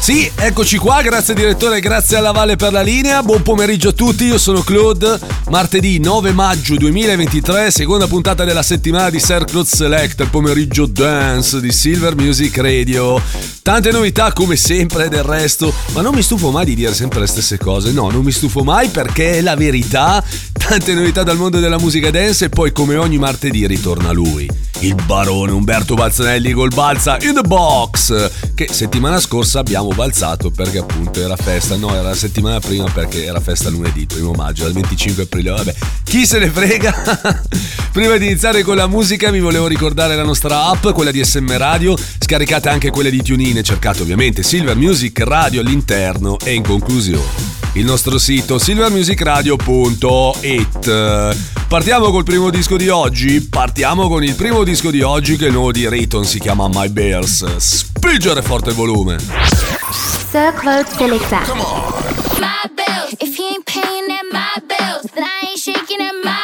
Sì, eccoci qua, grazie direttore, grazie alla Valle per la linea. Buon pomeriggio a tutti, io sono Claude. Martedì 9 maggio 2023, seconda puntata della settimana di Sir Claude Select, pomeriggio dance di Silver Music Radio. Tante novità come sempre del resto, ma non mi stufo mai di dire sempre le stesse cose. No, non mi stufo mai perché è la verità. Tante novità dal mondo della musica dance e poi come ogni martedì ritorna lui, il barone Umberto Balzanelli col Balza in the Box, che settimana scorsa abbiamo balzato perché appunto era festa, no era la settimana prima perché era festa lunedì, primo maggio, dal 25 aprile, vabbè, chi se ne frega? prima di iniziare con la musica vi volevo ricordare la nostra app, quella di SM Radio, scaricate anche quella di TuneIn e cercate ovviamente Silver Music Radio all'interno e in conclusione il nostro sito silvermusicradio.it. Partiamo col primo disco di oggi. Partiamo con il primo disco di oggi che il nuovo di Riton, si chiama My Bears. Spingere forte il volume. Sir Claude Selecta. my bills. If he ain't paying them my bills, then I ain't shaking them my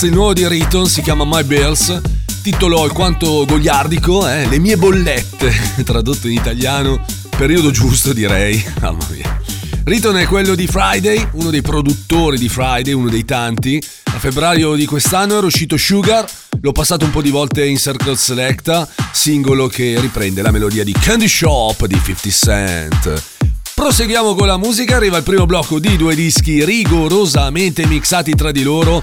ragazzi, il nuovo di Riton si chiama My Bills, titolo alquanto gogliardico, eh? Le mie bollette, tradotto in italiano, periodo giusto direi, mamma mia. Riton è quello di Friday, uno dei produttori di Friday, uno dei tanti. A febbraio di quest'anno era uscito Sugar, l'ho passato un po' di volte in Circle Selecta, singolo che riprende la melodia di Candy Shop di 50 Cent. Proseguiamo con la musica, arriva il primo blocco di due dischi rigorosamente mixati tra di loro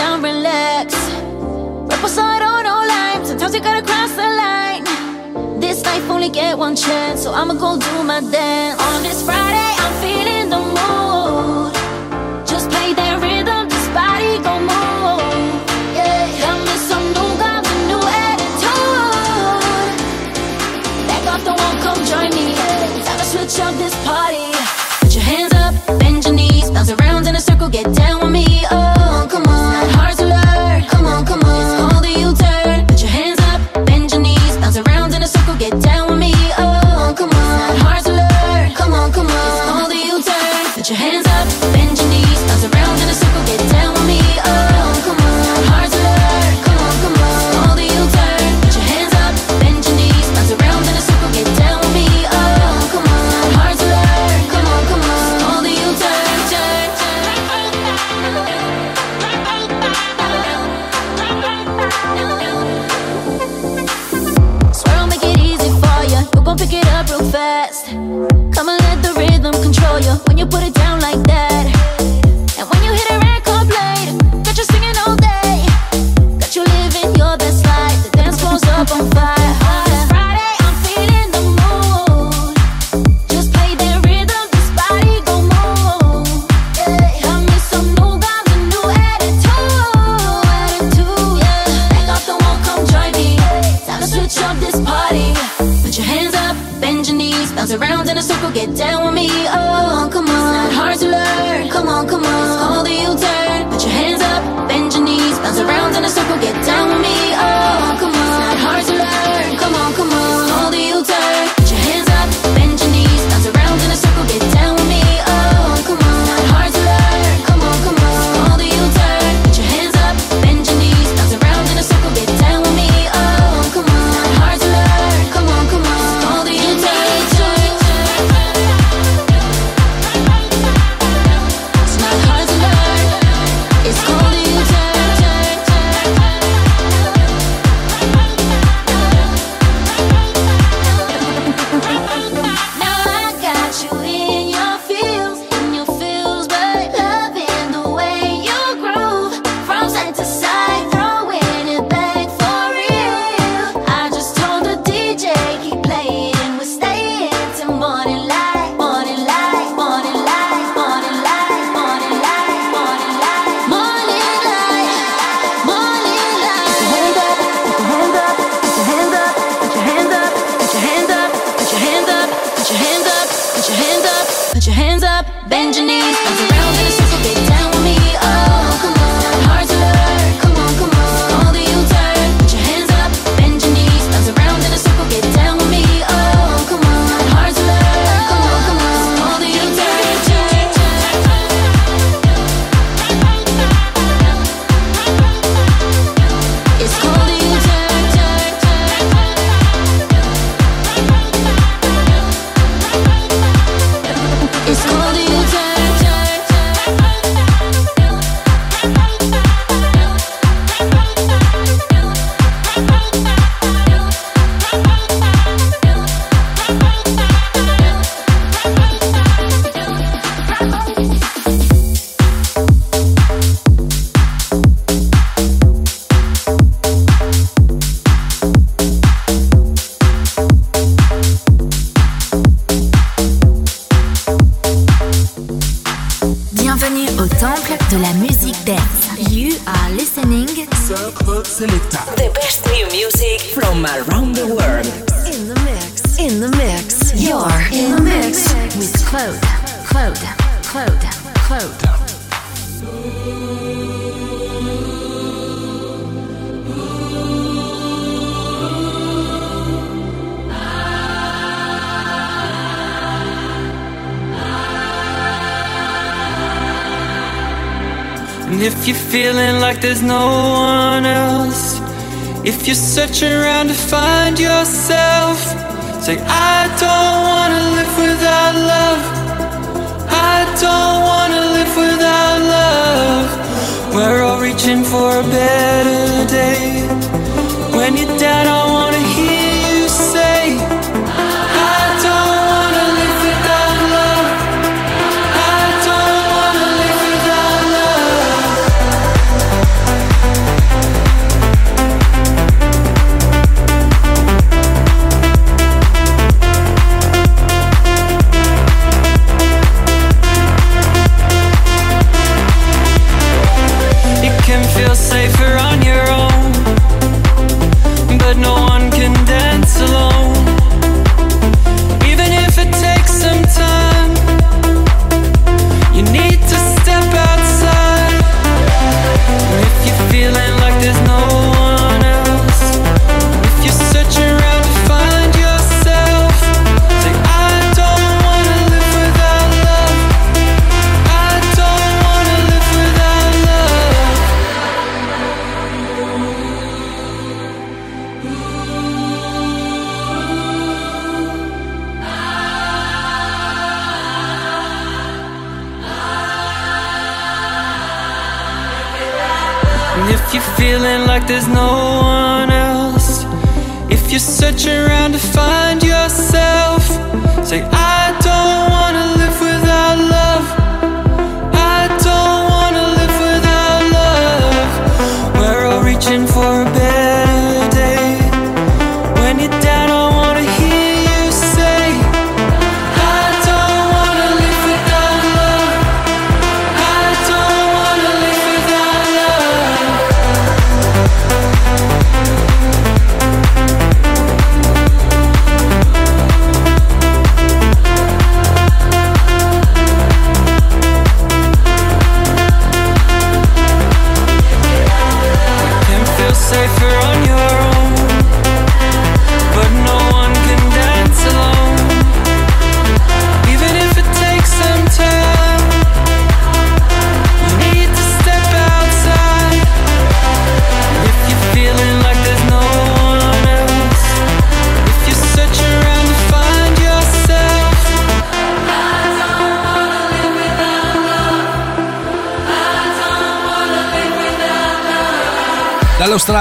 only get one chance, so I'ma go do my dance. On this Friday, I'm feeling the mood.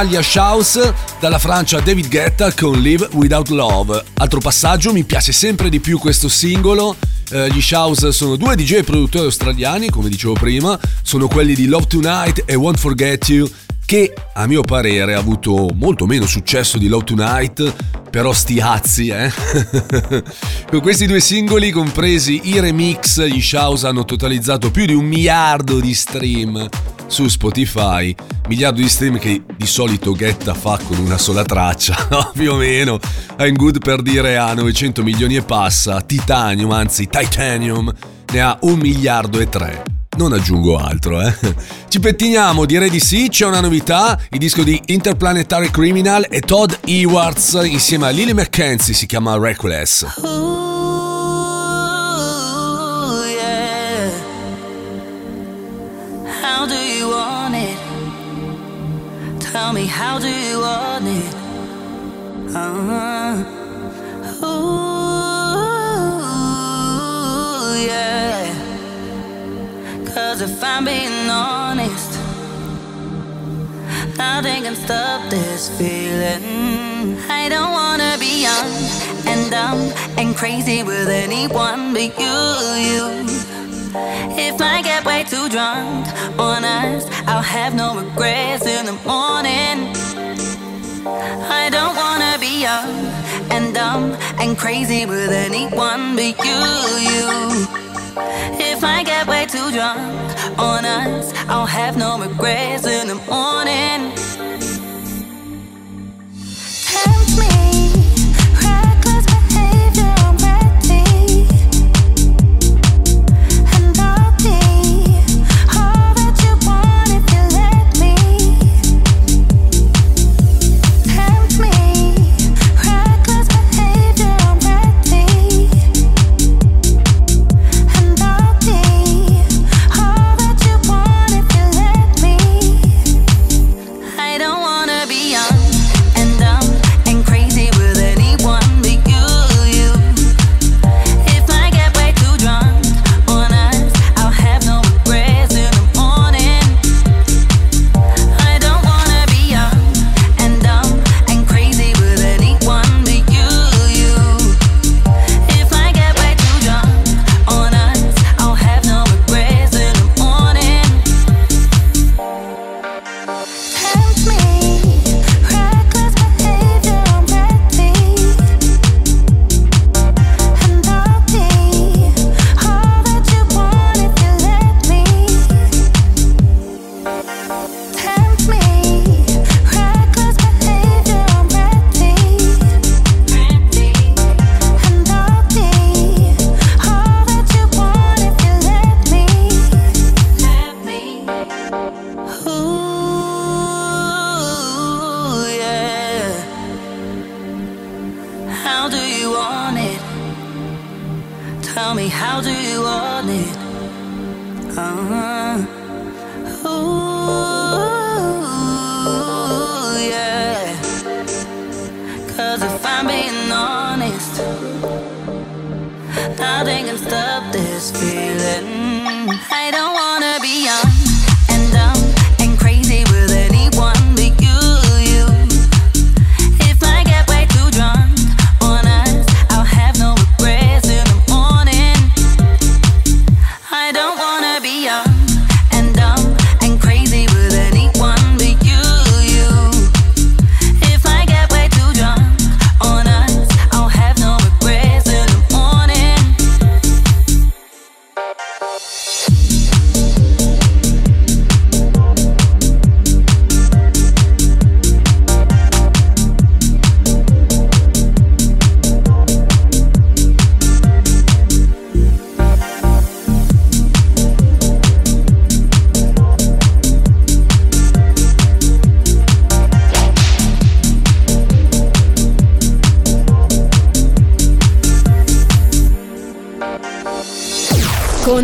Dall'Australia Shouse, dalla Francia David Guetta con Live Without Love. Altro passaggio, mi piace sempre di più questo singolo. Eh, gli Shouse sono due DJ produttori australiani, come dicevo prima, sono quelli di Love Tonight e Won't Forget You, che a mio parere ha avuto molto meno successo di Love Tonight, però sti azzi, eh. Con questi due singoli, compresi i remix, gli Shouse hanno totalizzato più di un miliardo di stream su Spotify, miliardo di stream che di solito Getta fa con una sola traccia, no? più o meno. I'm good per dire ha 900 milioni e passa, Titanium, anzi Titanium, ne ha un miliardo e tre. Non aggiungo altro, eh. Ci pettiniamo, direi di sì, c'è una novità, il disco di Interplanetary Criminal e Todd Ewarts insieme a Lily McKenzie si chiama Reckless. How do you want it? Uh-huh. Ooh, yeah. Cause if I'm being honest, nothing can stop this feeling. I don't wanna be young and dumb and crazy with anyone but you, you. If I get way too drunk on us, I'll have no regrets in the morning. I don't wanna be young and dumb and crazy with anyone but you, you. If I get way too drunk on us, I'll have no regrets in the morning. Tempt me, reckless behavior,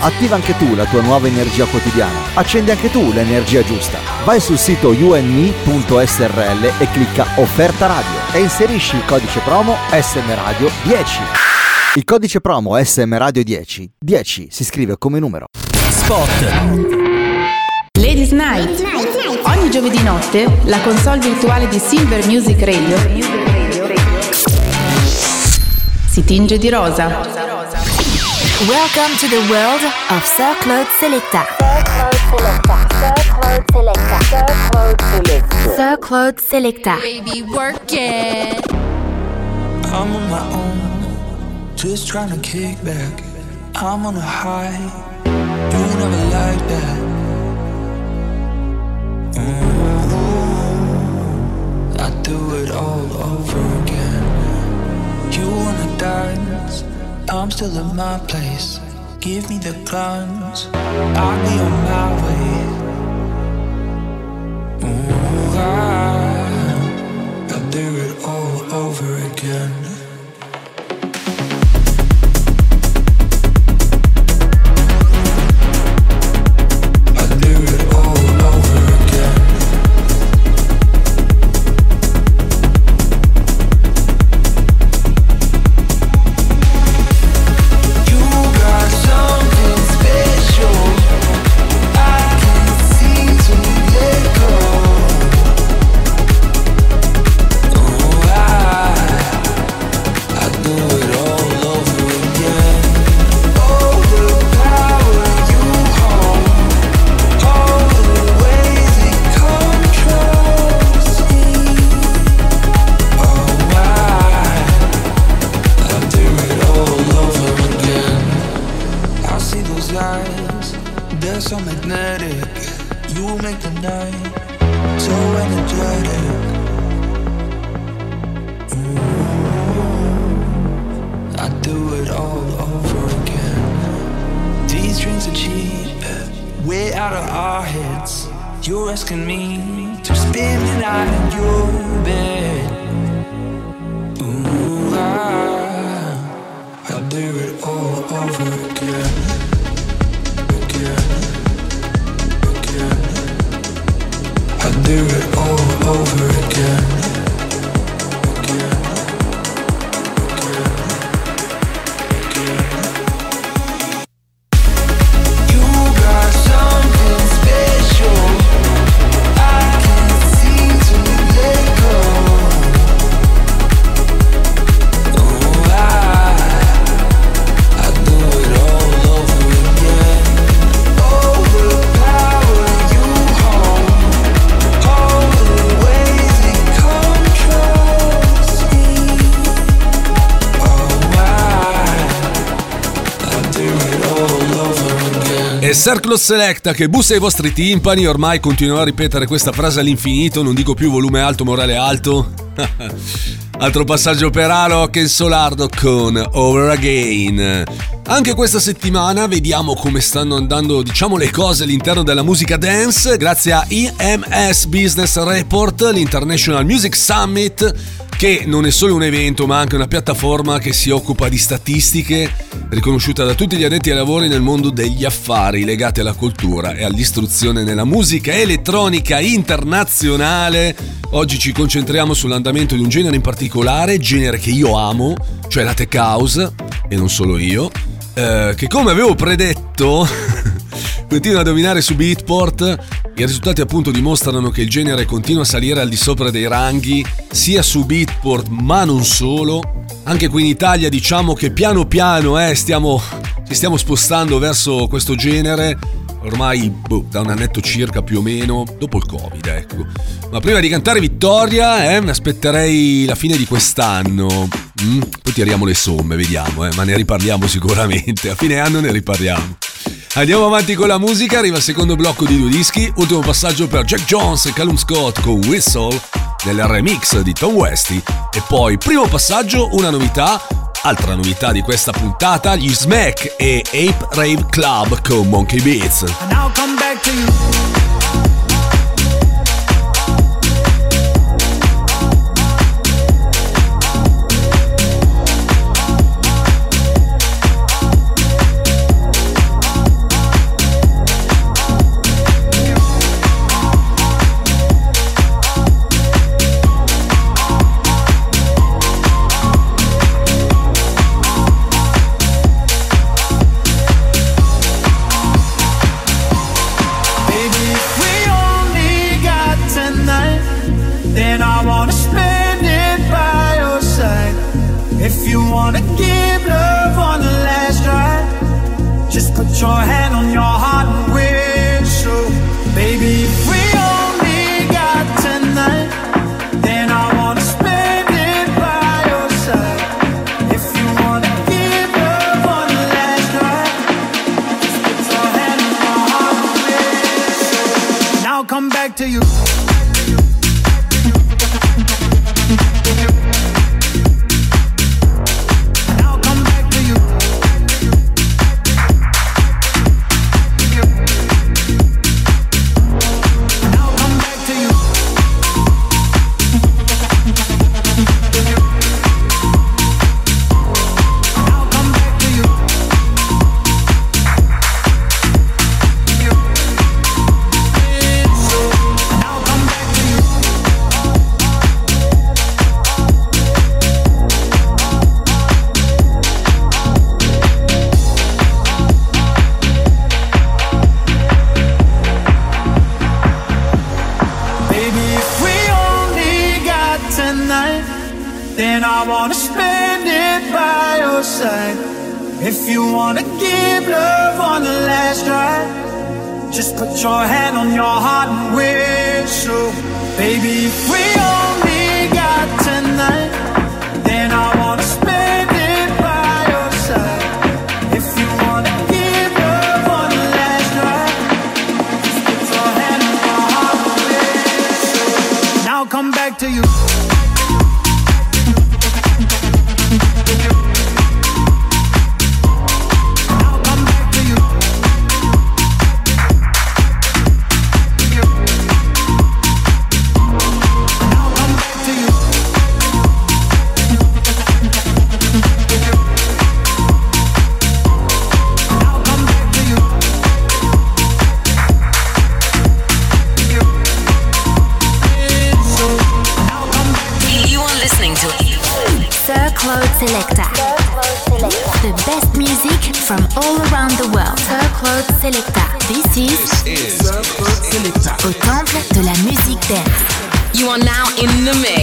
Attiva anche tu la tua nuova energia quotidiana. Accendi anche tu l'energia giusta. Vai sul sito yoandme.srl e clicca Offerta Radio e inserisci il codice promo SM Radio 10. Il codice promo SM Radio 10, 10 si scrive come numero. Spot. Ladies Night. Ogni giovedì notte la console virtuale di Silver Music Radio si tinge di rosa. Welcome to the world of Sir Claude Selecta. Sir Claude Selecta. Baby, work it. I'm on my own, just trying to kick back. I'm on a high, you never like that. Mhm. I do it all over again. You wanna dance? I'm still in my place. Give me the guns, I'll be on my way. Ooh, I, I'll do it all over again. Out of our heads. You're asking me to spend the night in your bed. Ooh, I, I'll do it all over again. Again. Again. I'll do it all over. Again. Circle Selecta che bussa ai vostri timpani, ormai continuerò a ripetere questa frase all'infinito, non dico più volume alto, morale alto. Altro passaggio per Alok e Solardo con Over Again. Anche questa settimana vediamo come stanno andando, diciamo, le cose all'interno della musica dance grazie a EMS Business Report, l'International Music Summit che non è solo un evento ma anche una piattaforma che si occupa di statistiche riconosciuta da tutti gli addetti ai lavori nel mondo degli affari legati alla cultura e all'istruzione nella musica elettronica internazionale. Oggi ci concentriamo sull'andamento di un genere in particolare, genere che io amo, cioè la tech house, e non solo io, eh, che come avevo predetto continua a dominare su Beatport. I risultati appunto dimostrano che il genere continua a salire al di sopra dei ranghi, sia su Beatport ma non solo. Anche qui in Italia diciamo che piano piano eh, stiamo, ci stiamo spostando verso questo genere ormai boh, da un annetto circa più o meno, dopo il Covid, ecco. Ma prima di cantare vittoria, eh, aspetterei la fine di quest'anno. Mm? Poi tiriamo le somme, vediamo, eh, ma ne riparliamo sicuramente. A fine anno ne riparliamo. Andiamo avanti con la musica, arriva il secondo blocco di due dischi, ultimo passaggio per Jack Jones e Callum Scott con Whistle nel remix di Tom Westy e poi primo passaggio una novità, altra novità di questa puntata, gli Smack e Ape Rave Club con Monkey Beats. Your hand on your heart and whistle. Baby, we only got tonight, then I wanna spend it by your side. If you wanna give love on the last try, just put your hand on your heart and whistle. Now come back to you. From all around the world. Sir Claude Selecta. This is Au temple de la musique dance. You are now in the mix.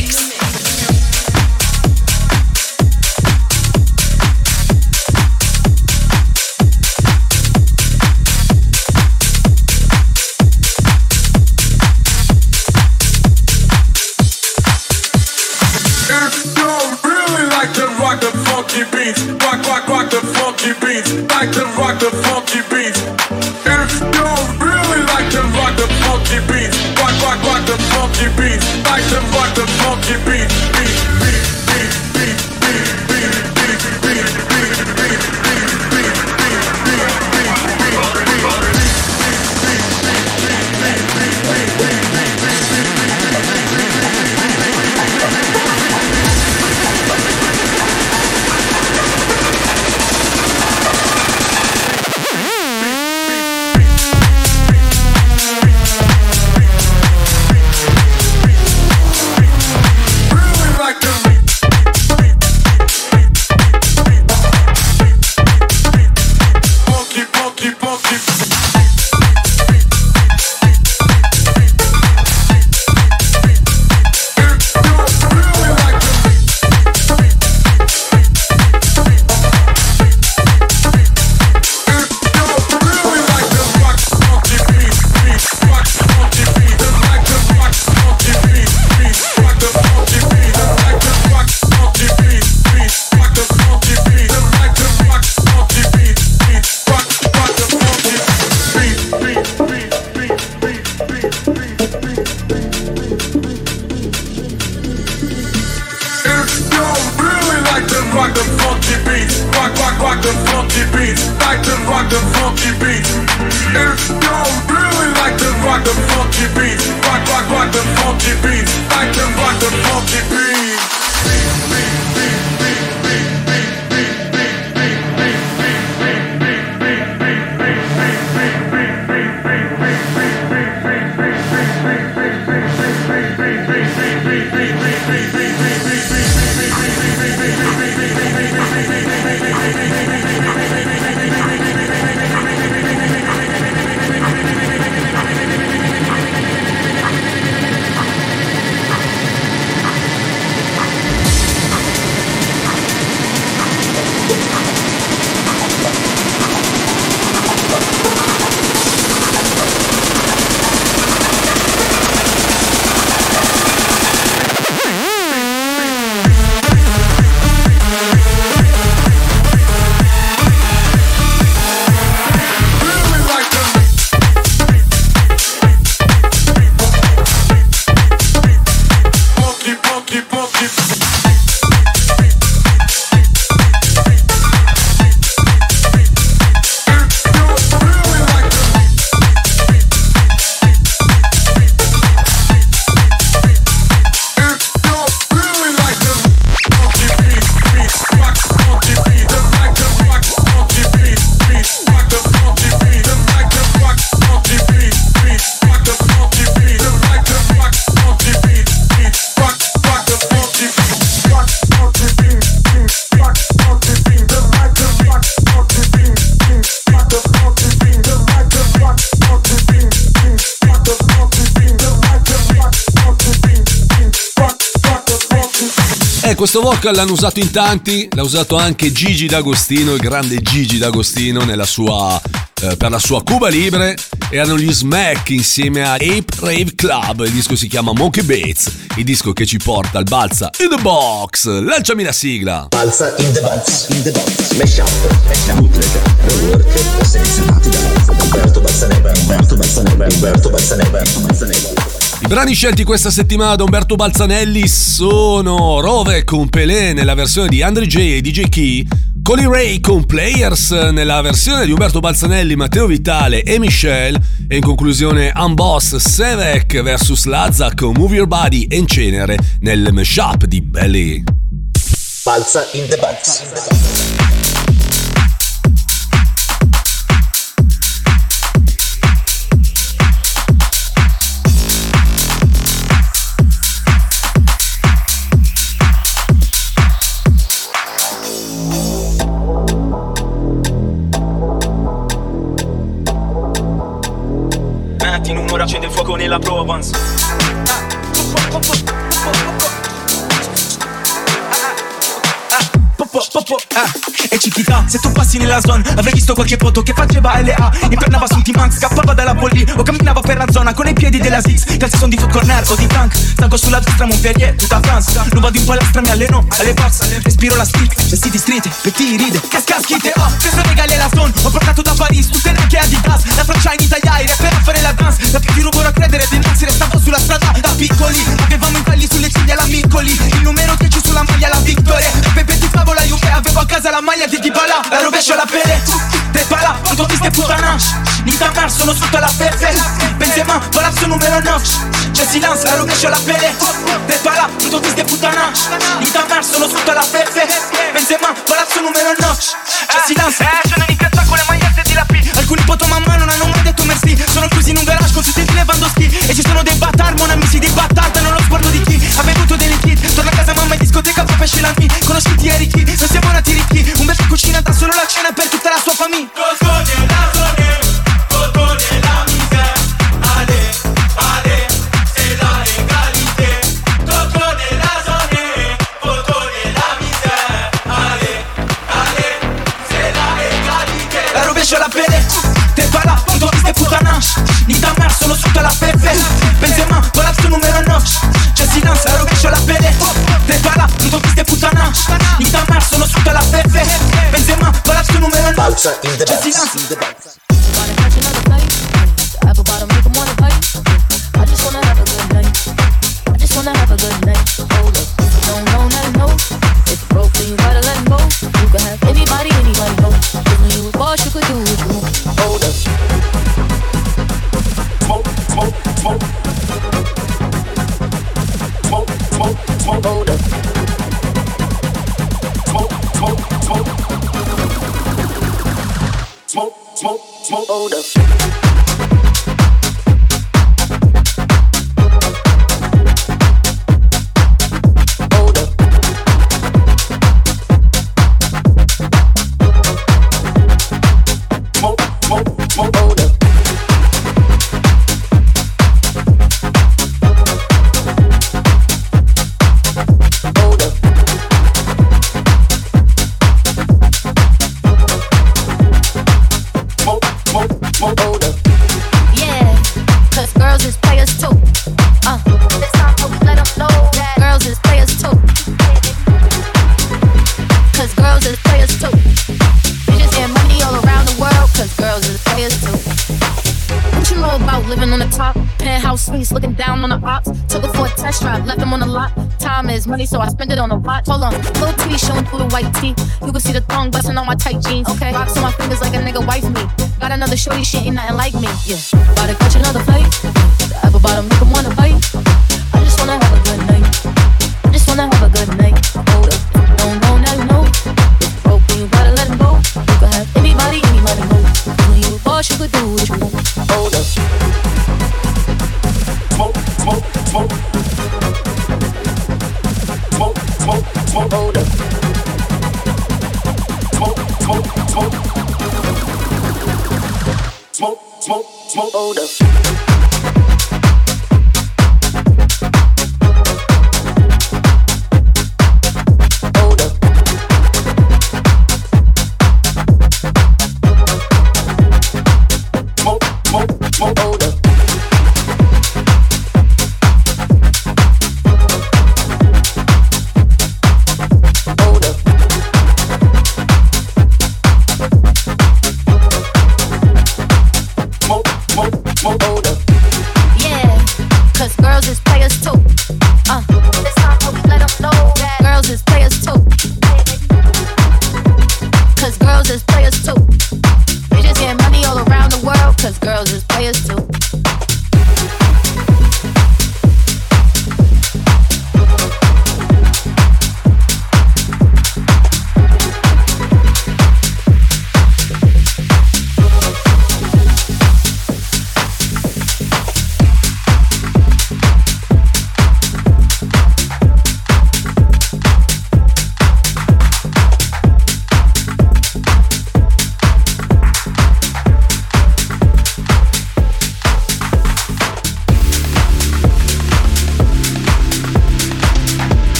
Questo vocal l'hanno usato in tanti, l'ha usato anche Gigi D'Agostino, il grande Gigi D'Agostino sua, eh, per la sua Cuba Libre. Erano gli Smack insieme a Ape Rave Club, il disco si chiama Monkey Bates, il disco che ci porta al Balza in the Box. Lanciami la sigla. Balsa in the box, in the box, mashup, bootleg, rework, selezionati da Umberto Balzaneva, Umberto Balzaneva, Umberto Balzaneva, Umberto Balzaneva. I brani scelti questa settimana da Umberto Balzanelli sono Rove con Pelé nella versione di Andre J e DJ Key, Colly Ray con Players nella versione di Umberto Balzanelli, Matteo Vitale e Michelle e in conclusione Unboss Sevek vs Lazza con Move Your Body e Cenere nel mashup di Belly. Balsa in the box, sin las visto qualche foto che faceva LA Impernava su un T-Max Scappava dalla polli O camminava per la zona Con i piedi della Six. Calzi son di foot corner o di Frank Stanco sulla destra Montpellier Tutta France. Non vado in palestra Mi alleno alle box Respiro la street Vestiti street Petti ride. Casca schite Oh Questa regale la zone. Ho portato da Paris Tutte neanche Adidas La Francia in Italia I rapper a fare la dance. Da più ti rubo a credere Dinanzi restavo sulla strada Da piccoli. La maglia la vittoria Pepe ti favo la Juve Avevo a casa la maglia di Dybala. La rovescio alla pelle Te pala, tutto viste puttana Nita mer, sono sotto la pepe. Benzema, palazzo numero 9 C'è silenzio, la rovescio alla pelle Te pala, tutto viste puttana Nita mer, sono sotto la pepe. Benzema, palazzo numero 9 C'è silenzio Eh, sono in caccia con le magliette di la P Alcuni poto mamma non hanno mai detto merci. Sono chiusi in un garage con tutti Lewandowski E ci sono dei battar, mon amici dei battata Non lo sguardo di chi. Ha bevuto discoteca, poi pesce la Conosciuti e ricchi, non siamo nati ricchi. Un bel cucina da solo la cena per tutta la sua famiglia. La rovescio alla pelle Te parla, tutto viste puttana. Nita mer, sono sotto la numero 9 Balza in the C'è box. Hold up.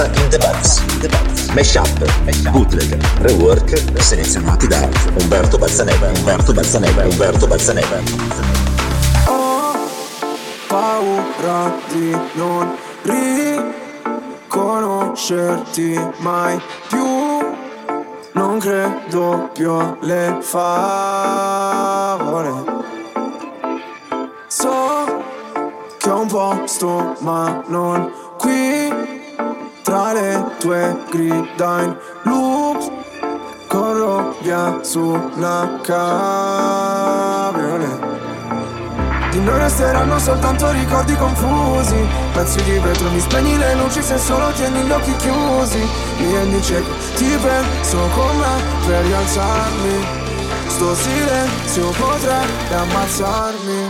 Balza in the box. Mashup, bootleg, rework, selezionati da Umberto Balzaneva, Umberto Balzaneva, Umberto Balzaneva. Ho paura di non riconoscerti mai più. Non credo più alle favole. So che ho un posto, ma non qui. Tra le tue grida in loop Corro via sulla cabriolet. Di noi resteranno soltanto ricordi confusi. Pezzi di vetro, mi spegni le luci se solo tieni gli occhi chiusi. Mi rendi cieco, ti penso come per rialzarmi. Sto silenzio potrebbe ammazzarmi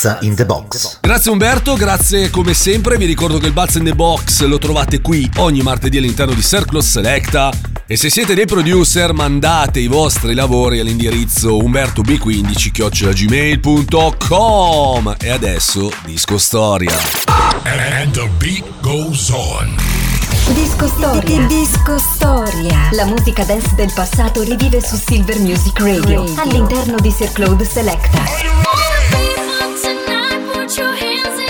Balza in the box. Grazie Umberto, grazie come sempre. Vi ricordo che il Buzz in the Box lo trovate qui ogni martedì all'interno di Circle Selecta. E se siete dei producer, mandate i vostri lavori all'indirizzo umbertob15-gmail.com. E adesso disco storia. And the beat goes on. Disco Storia. Disco Storia. La musica dance del passato rivive su Silver Music Radio all'interno di Sir Claude Selecta. Put your hands in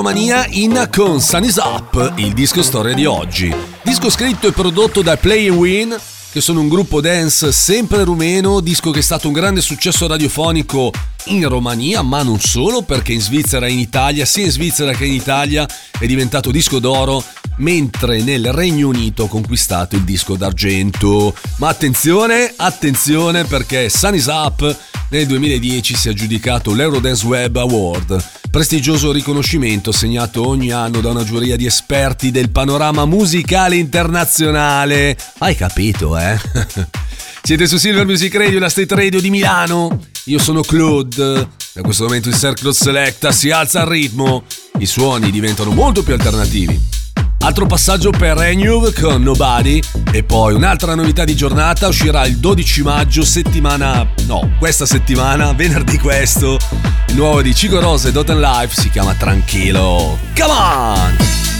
Romania in con Sunny's Up, il disco storia di oggi. Disco scritto e prodotto da Play Win, che sono un gruppo dance sempre rumeno, disco che è stato un grande successo radiofonico in Romania, ma non solo, perché in Svizzera e in Italia, sia in Svizzera che in Italia, è diventato disco d'oro, mentre nel Regno Unito ha conquistato il disco d'argento. Ma attenzione, attenzione, perché Sunny's Up nel 2010 si è aggiudicato l'Eurodance Web Award, prestigioso riconoscimento segnato ogni anno da una giuria di esperti del panorama musicale internazionale. Hai capito, eh? Siete su Silver Music Radio, la State Radio di Milano. Io sono Claude. Da questo momento il Circle Selecta si alza al ritmo. I suoni diventano molto più alternativi. Altro passaggio per Renew con Nobody e poi un'altra novità di giornata uscirà il 12 maggio, settimana, no, questa settimana, venerdì questo, il nuovo di Cico Rose e Dotten Life si chiama Tranquilo. Come on!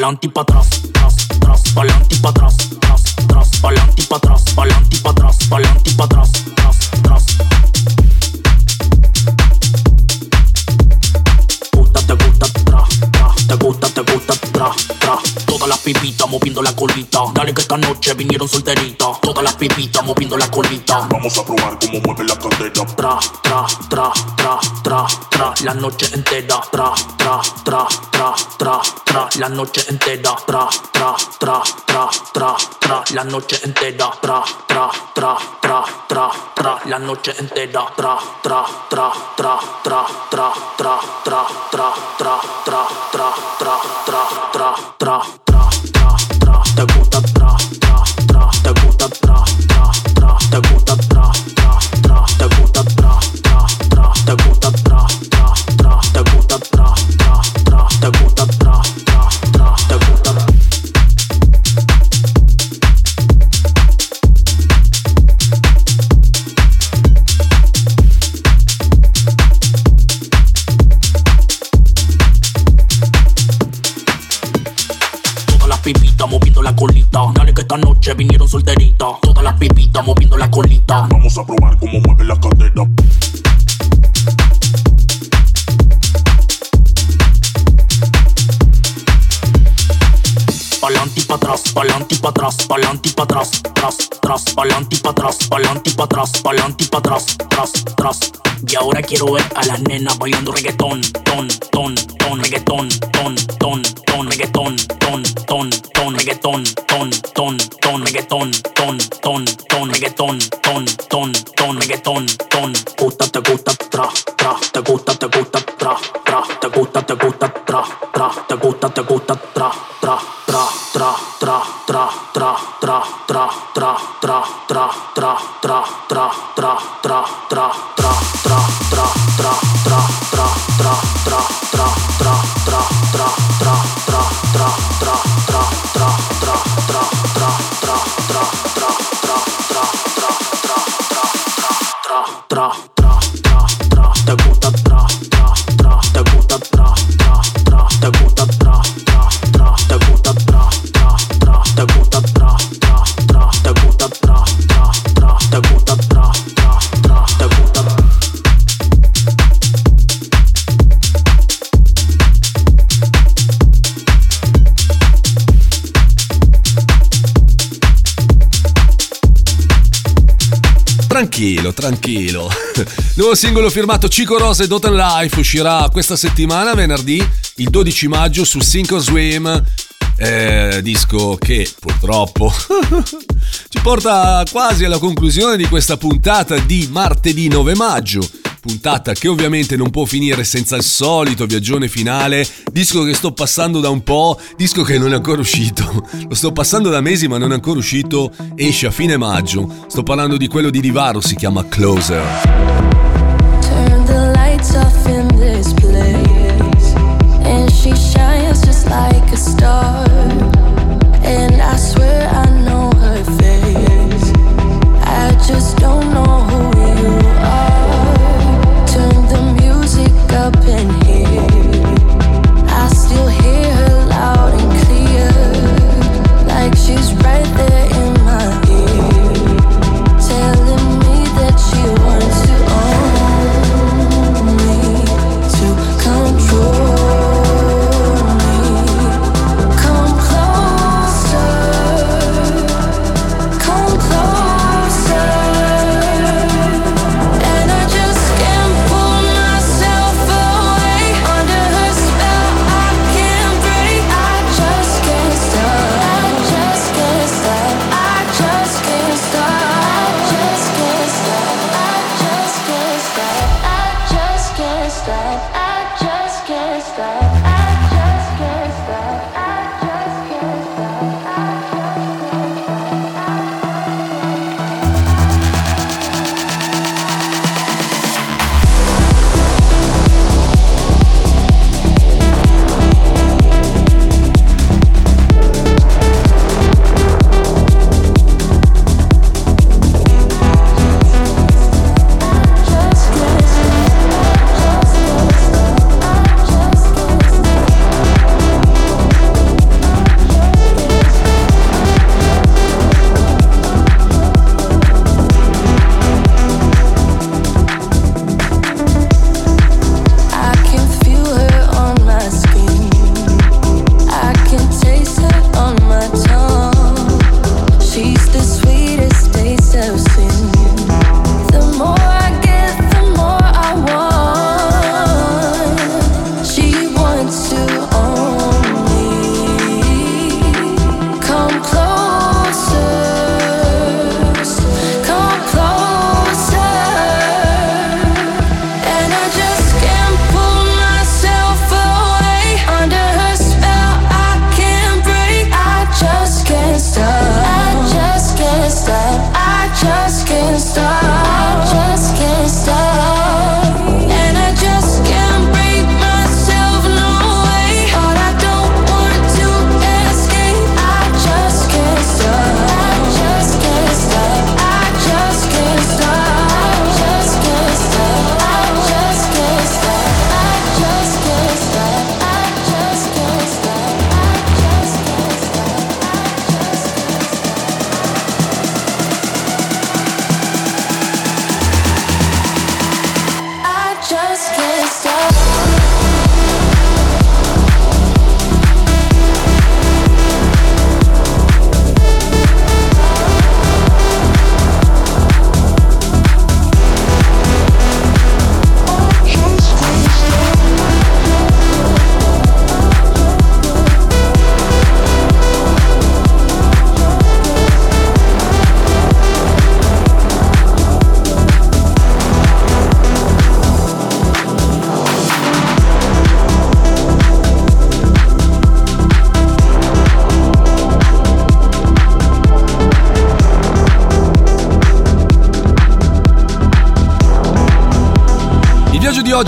Pa'lante y pa' atrás, tras, tras, pa'lante y pa' atrás, tras, tras, pa'lante y pa' atrás, pa'lante y pa' atrás, pa'lante y pa' atrás, moviendo la colita. Dale que esta noche vinieron solteritas. Todas las pipitas moviendo la colita. Vamos a probar cómo mueve la cadera. Tra, tra, tra, tra, tra, tra, la noche entera. Tra, tra, tra, tra, tra, tra, la noche entera. Tra, tra, tra, tra, tra, tra, la noche entera. Tra, tra, tra, tra, tra, tra, la noche entera. Tra, tra, tra, tra, tra, tra, tra, tra, tra, tra, tra, tra, tra, tra, tra, tra, tra, tra, gusta, gusta. Esta noche vinieron solteritas. Todas las pipitas moviendo la colita. Vamos a probar cómo mueve la cadera. Pa'lante y pa' atrás, pa'lante y pa' atrás, pa'lante y pa' atrás, tras, tras, pa'lante y pa' atrás, pa'lante y pa' atrás, pa'lante atrás, tras, tras. Y ahora quiero ver a las nenas bailando reggaetón, ton, ton, ton, reggaetón, ton, ton, ton, reggaetón, ton, ton, ton, reggaetón, ton, ton, ton, reggaetón, ton, ton, ton, reggaetón, ton, ton, ton, reggaetón, ton. Gusta, te gusta, tra, tra, te gusta, tra, tra, Tranquillo, tranquillo. Nuovo singolo firmato Cico Rosa e Dotan Life uscirà questa settimana, venerdì, il 12 maggio su Sync Swim. Eh, disco che purtroppo ci porta quasi alla conclusione di questa puntata di martedì 9 maggio. Puntata che ovviamente non può finire senza il solito viaggione finale. Disco che sto passando da un po', disco che non è ancora uscito. Lo sto passando da mesi ma non è ancora uscito. Esce a fine maggio. Sto parlando di quello di Divaro, si chiama Closer. Turn just don't know who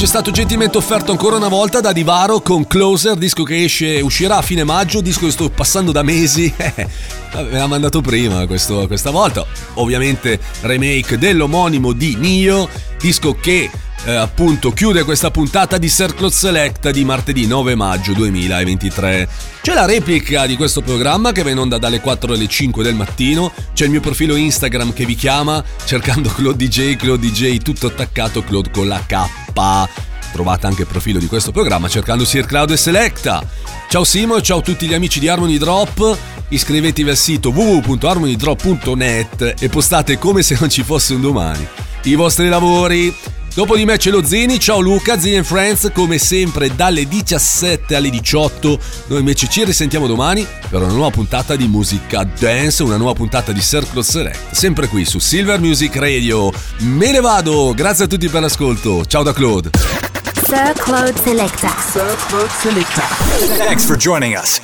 è stato gentilmente offerto ancora una volta da Divaro con Closer, disco che esce, uscirà a fine maggio, disco che sto passando da mesi. Me l'ha mandato prima questo, questa volta. Ovviamente remake dell'omonimo di Nio, disco che eh, appunto chiude questa puntata di Circle Select di martedì 9 maggio 2023. C'è la replica di questo programma che va in onda dalle 4 alle 5 del mattino, c'è il mio profilo Instagram che vi chiama cercando Claude DJ, Claude DJ tutto attaccato, Claude con la K. Trovate anche il profilo di questo programma cercando Sir Cloud e Selecta. Ciao Simo e ciao a tutti gli amici di Harmony Drop. Iscrivetevi al sito www.harmonydrop.net e postate come se non ci fosse un domani i vostri lavori. Dopo di me c'è lo Zini, ciao Luca, Zini and Friends, come sempre dalle 17 alle 18. Noi invece ci risentiamo domani per una nuova puntata di musica dance, una nuova puntata di Circle Select, sempre qui su Silver Music Radio. Me ne vado, grazie a tutti per l'ascolto. Ciao da Claude. Sir Claude Selecta. Sir Claude. Thanks for joining us.